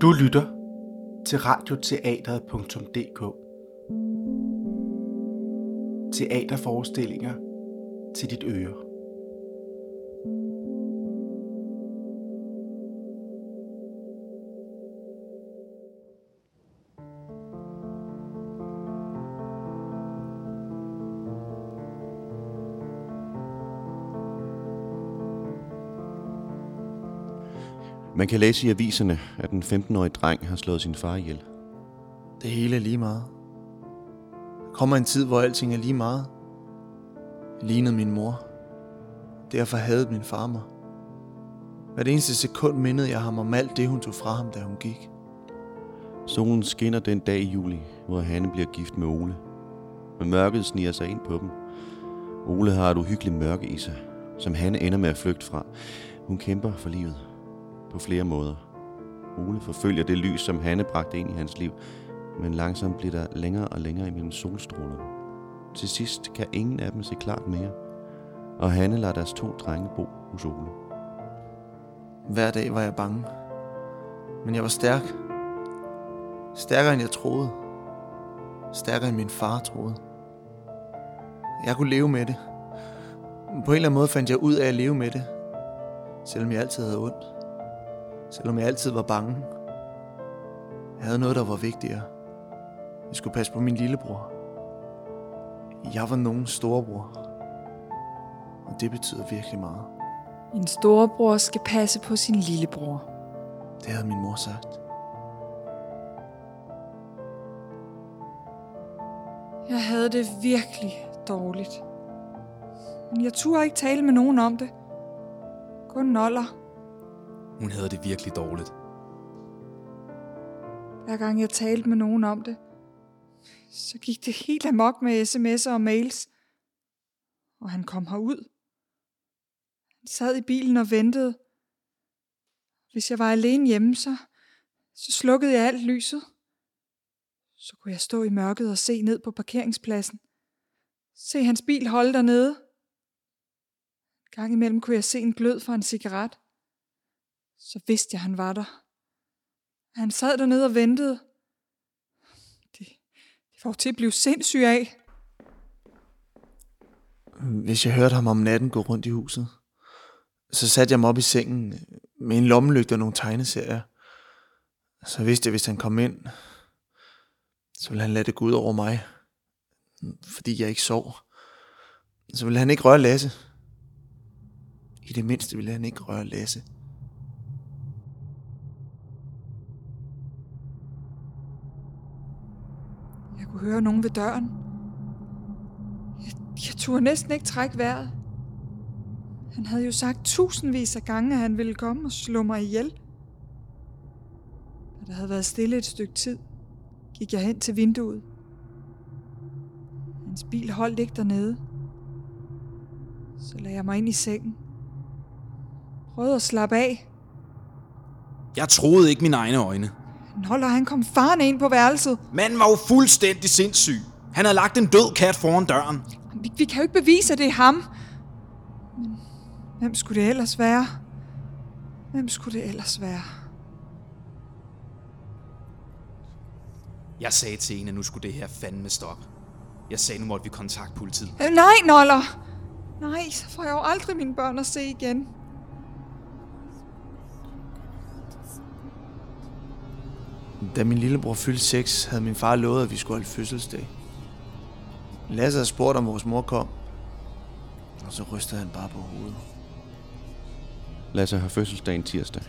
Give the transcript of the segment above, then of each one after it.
Du lytter til radioteateret.dk Teaterforestillinger til dit øre. Man kan læse i aviserne, at den 15-årige dreng har slået sin far ihjel. Det hele er lige meget. Der kommer en tid, hvor alting er lige meget. Jeg lignede min mor. Derfor havde min far mig. Hvert eneste sekund mindede jeg ham om alt det, hun tog fra ham, da hun gik. Solen skinner den dag i juli, hvor Hanne bliver gift med Ole. Men mørket sniger sig ind på dem. Ole har et uhyggeligt mørke i sig, som Hanne ender med at flygte fra. Hun kæmper for livet på flere måder. Ole forfølger det lys, som Hanne bragte ind i hans liv, men langsomt bliver der længere og længere imellem solstrålerne. Til sidst kan ingen af dem se klart mere, og Hanne lader deres to drenge bo hos Ole. Hver dag var jeg bange. Men jeg var stærk. Stærkere end jeg troede. Stærkere end min far troede. Jeg kunne leve med det. På en eller anden måde fandt jeg ud af at leve med det. Selvom jeg altid havde ondt. Selvom jeg altid var bange. Jeg havde noget, der var vigtigere. Jeg skulle passe på min lillebror. Jeg var nogens storebror. Og det betyder virkelig meget. En storebror skal passe på sin lillebror. Det havde min mor sagt. Jeg havde det virkelig dårligt. Men jeg turde ikke tale med nogen om det. Kun noller. Hun havde det virkelig dårligt. Hver gang jeg talte med nogen om det, så gik det helt amok med sms'er og mails. Og han kom herud. Han sad i bilen og ventede. Hvis jeg var alene hjemme, så, så slukkede jeg alt lyset. Så kunne jeg stå i mørket og se ned på parkeringspladsen. Se hans bil holde dernede. Gang imellem kunne jeg se en glød fra en cigaret. Så vidste jeg, han var der. Han sad dernede og ventede. Det, det var til at blive sindssyg af. Hvis jeg hørte ham om natten gå rundt i huset, så satte jeg mig op i sengen med en lommelygte og nogle tegneserier. Så vidste jeg, hvis han kom ind, så ville han lade det gå ud over mig, fordi jeg ikke sov. Så ville han ikke røre Lasse. I det mindste ville han ikke røre Lasse. Kunne høre nogen ved døren. Jeg, jeg turde næsten ikke trække vejret. Han havde jo sagt tusindvis af gange, at han ville komme og slå mig ihjel. Da der havde været stille et stykke tid, gik jeg hen til vinduet. Hans bil holdt ikke dernede. Så lagde jeg mig ind i sengen. Prøvede at slappe af. Jeg troede ikke mine egne øjne. Noller, han kom farne ind på værelset. Manden var jo fuldstændig sindssyg. Han havde lagt en død kat foran døren. Vi, vi kan jo ikke bevise, at det er ham. Men hvem skulle det ellers være? Hvem skulle det ellers være? Jeg sagde til hende, at nu skulle det her fandme stoppe. Jeg sagde, nu måtte vi kontakte politiet. Øh, nej, Noller! Nej, så får jeg jo aldrig mine børn at se igen. Da min lillebror fyldte 6, havde min far lovet, at vi skulle holde fødselsdag. Lasse havde spurgt, om vores mor kom. Og så rystede han bare på hovedet. Lasse har fødselsdagen tirsdag.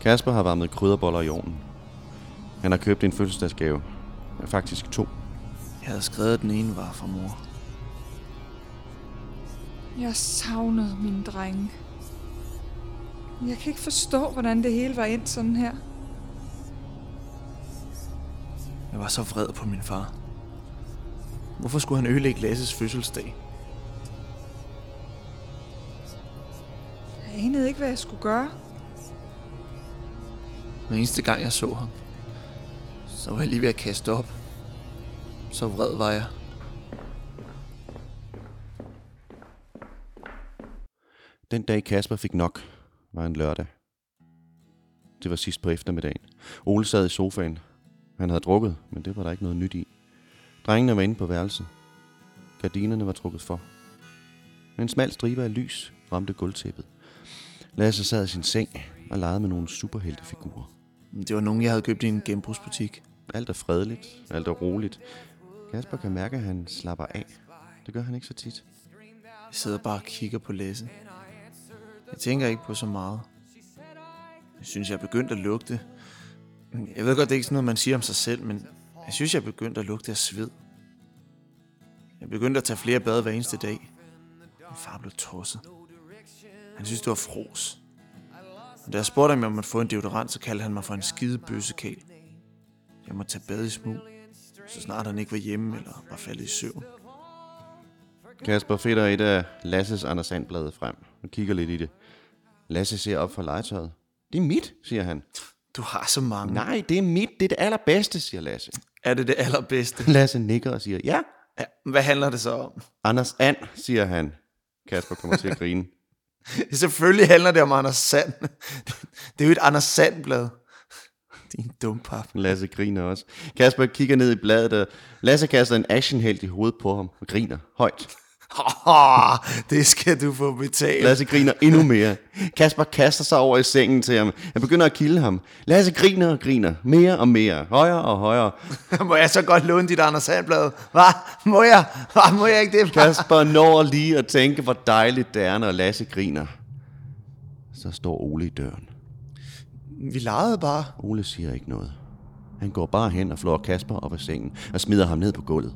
Kasper har varmet krydderboller i ovnen. Han har købt en fødselsdagsgave. Faktisk to. Jeg havde skrevet, at den ene var fra mor. Jeg savnede mine drenge. Jeg kan ikke forstå, hvordan det hele var endt sådan her. Var så vred på min far. Hvorfor skulle han ødelægge Lasses fødselsdag? Jeg anede ikke, hvad jeg skulle gøre. Hver eneste gang jeg så ham, så var jeg lige ved at kaste op. Så vred var jeg. Den dag Kasper fik nok, var en lørdag. Det var sidst på eftermiddagen. Ole sad i sofaen. Han havde drukket, men det var der ikke noget nyt i. Drengene var inde på værelset. Gardinerne var trukket for. En smal stribe af lys ramte gulvtæppet. Lasse sad i sin seng og legede med nogle superheltefigurer. Det var nogen, jeg havde købt i en genbrugsbutik. Alt er fredeligt, alt er roligt. Kasper kan mærke, at han slapper af. Det gør han ikke så tit. Jeg sidder bare og kigger på Lasse. Jeg tænker ikke på så meget. Jeg synes, jeg er begyndt at lugte. Jeg ved godt, det er ikke sådan noget, man siger om sig selv, men jeg synes, jeg er begyndt at lugte af sved. Jeg er begyndt at tage flere bade hver eneste dag. Min far blev tosset. Han synes, det var fros. Og da jeg spurgte ham, om jeg måtte få en deodorant, så kaldte han mig for en skide bøssekæl. Jeg måtte tage bad i smug, så snart han ikke var hjemme eller var faldet i søvn. Kasper fætter et af Lasses Anders Sandblade frem og kigger lidt i det. Lasse ser op for legetøjet. Det er mit, siger han. Du har så mange. Nej, det er mit. Det er det allerbedste, siger Lasse. Er det det allerbedste? Lasse nikker og siger, ja. Ja, hvad handler det så om? Anders And, siger han. Kasper kommer til at grine. Selvfølgelig handler det om Anders Sand. Det er jo et Anders Sand-blad. Din dum pap. Lasse griner også. Kasper kigger ned i bladet, og Lasse kaster en actionhelt i hovedet på ham og griner højt. Oh, det skal du få betalt. Lasse griner endnu mere. Kasper kaster sig over i sengen til ham. Han begynder at kilde ham. Lasse griner og griner. Mere og mere. Højere og højere. Må jeg så godt låne dit Anders Sand-blad? Hvad? Må jeg? Hvad? Må jeg ikke det? Kasper når lige at tænke, hvor dejligt det er, når Lasse griner. Så står Ole i døren. Vi legede bare. Ole siger ikke noget. Han går bare hen og flår Kasper op af sengen og smider ham ned på gulvet.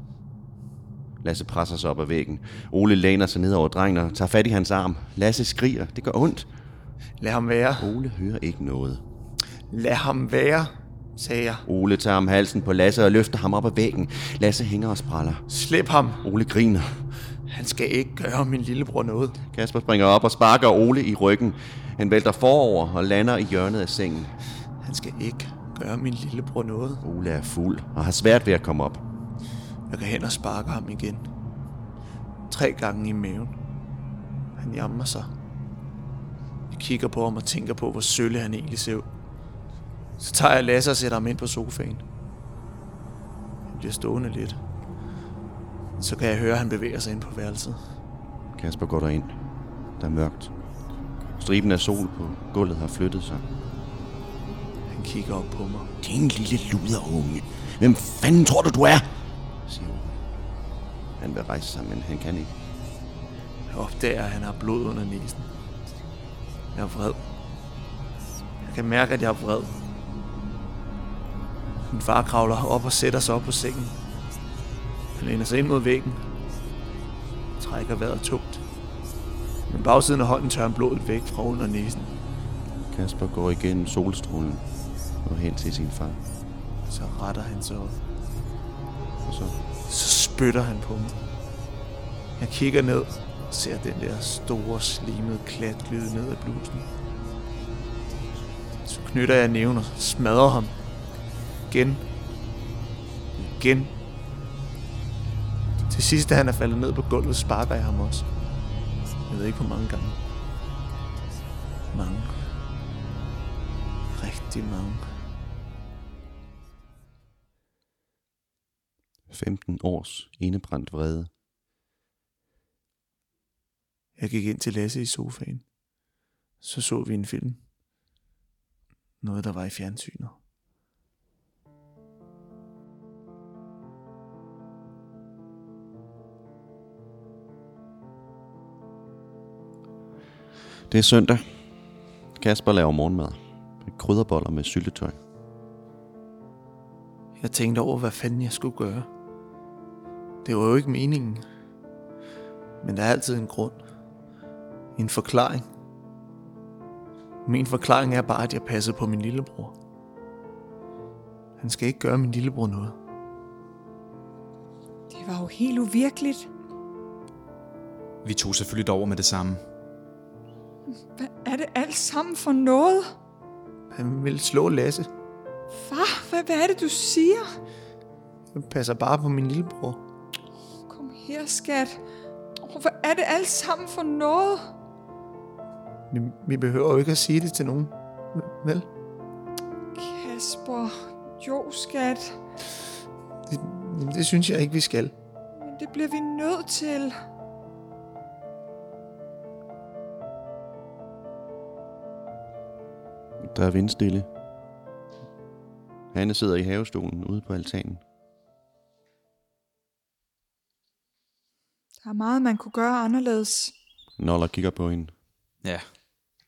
Lasse presser sig op ad væggen. Ole læner sig ned over drengen og tager fat i hans arm. Lasse skriger. Det gør ondt. Lad ham være. Ole hører ikke noget. Lad ham være, sagde jeg. Ole tager ham halsen på Lasse og løfter ham op ad væggen. Lasse hænger og spræller. Slip ham. Ole griner. Han skal ikke gøre min lillebror noget. Kasper springer op og sparker Ole i ryggen. Han vælter forover og lander i hjørnet af sengen. Han skal ikke gøre min lillebror noget. Ole er fuld og har svært ved at komme op. Jeg kan hen og sparke ham igen. Tre gange i maven. Han jammer sig. Jeg kigger på ham og tænker på, hvor sølle han egentlig ser ud. Så tager jeg Lasse og sætter ham ind på sofaen. Han bliver stående lidt. Så kan jeg høre, at han bevæger sig ind på værelset. Kasper går derind. Der er mørkt. Striben af sol på gulvet har flyttet sig. Han kigger op på mig. Din lille luderunge. Hvem fanden tror du, du er? Han vil rejse sig, men han kan ikke. Jeg opdager, at han har blod under næsen. Jeg er vred. Jeg kan mærke, at jeg er vred. Min far kravler op og sætter sig op på sengen. Han læner sig ind mod væggen. Trækker vejret tungt. Men bagsiden af hånden tør han blodet væk fra under næsen. Kasper går igennem solstrålen og hen til sin far. Så retter han sig op. Og så Så spytter han på mig. Jeg kigger ned og ser den der store, slimede klat glide ned ad blusen. Så knytter jeg næven og smadrer ham. Igen. Igen. Til sidst, da han er faldet ned på gulvet, sparker jeg ham også. Jeg ved ikke, hvor mange gange. Mange. Rigtig mange. 15 års indebrændt vrede. Jeg gik ind til Lasse i sofaen. Så så vi en film. Noget, der var i fjernsynet. Det er søndag. Kasper laver morgenmad. Krydderboller med syltetøj. Jeg tænkte over, hvad fanden jeg skulle gøre. Det var jo ikke meningen. Men der er altid en grund. En forklaring. Min forklaring er bare, at jeg passede på min lillebror. Han skal ikke gøre min lillebror noget. Det var jo helt uvirkeligt. Vi tog selvfølgelig over med det samme. Hvad er det alt sammen for noget? Han vil slå Lasse. Far, hvad, hvad er det, du siger? Jeg passer bare på min lillebror. Kom her, skat. Hvad er det alt sammen for noget? Vi, vi behøver jo ikke at sige det til nogen. Vel? Kasper, jo skat, Det, det synes jeg ikke, vi skal. men det bliver vi nødt til. Der er vindstille. Hanne sidder i havestolen ude på altanen. Der er meget, man kunne gøre anderledes. Noller kigger på hende. Ja,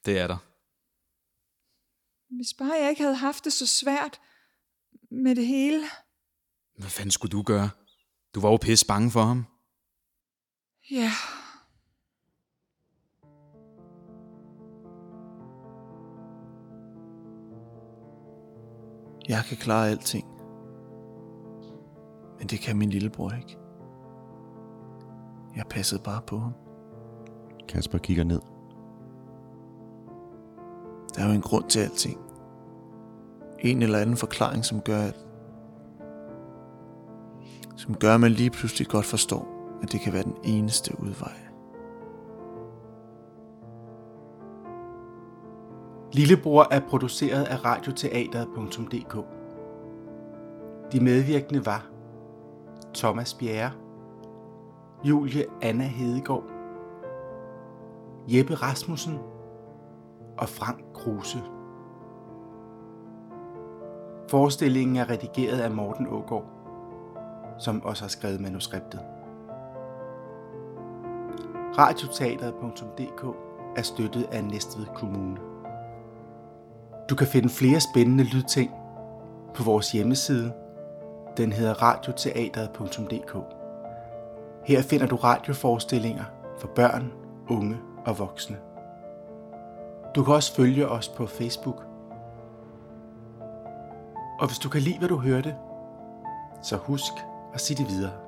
det er der. Hvis bare jeg ikke havde haft det så svært med det hele. Hvad fanden skulle du gøre? Du var jo pisse bange for ham. Ja, Jeg kan klare alting. Men det kan min lillebror ikke. Jeg passede bare på ham. Kasper kigger ned. Der er jo en grund til alting. En eller anden forklaring, som gør, at som gør, at man lige pludselig godt forstår, at det kan være den eneste udvej. Lillebror er produceret af radioteateret.dk. De medvirkende var Thomas Bjerre, Julie Anna Hedegaard, Jeppe Rasmussen og Frank Kruse. Forestillingen er redigeret af Morten Ågaard, som også har skrevet manuskriptet. Radioteateret.dk er støttet af Næstved Kommune. Du kan finde flere spændende lydting på vores hjemmeside. Den hedder radioteateret.dk. Her finder du radioforestillinger for børn, unge og voksne. Du kan også følge os på Facebook. Og hvis du kan lide, hvad du hørte, så husk at sige det videre.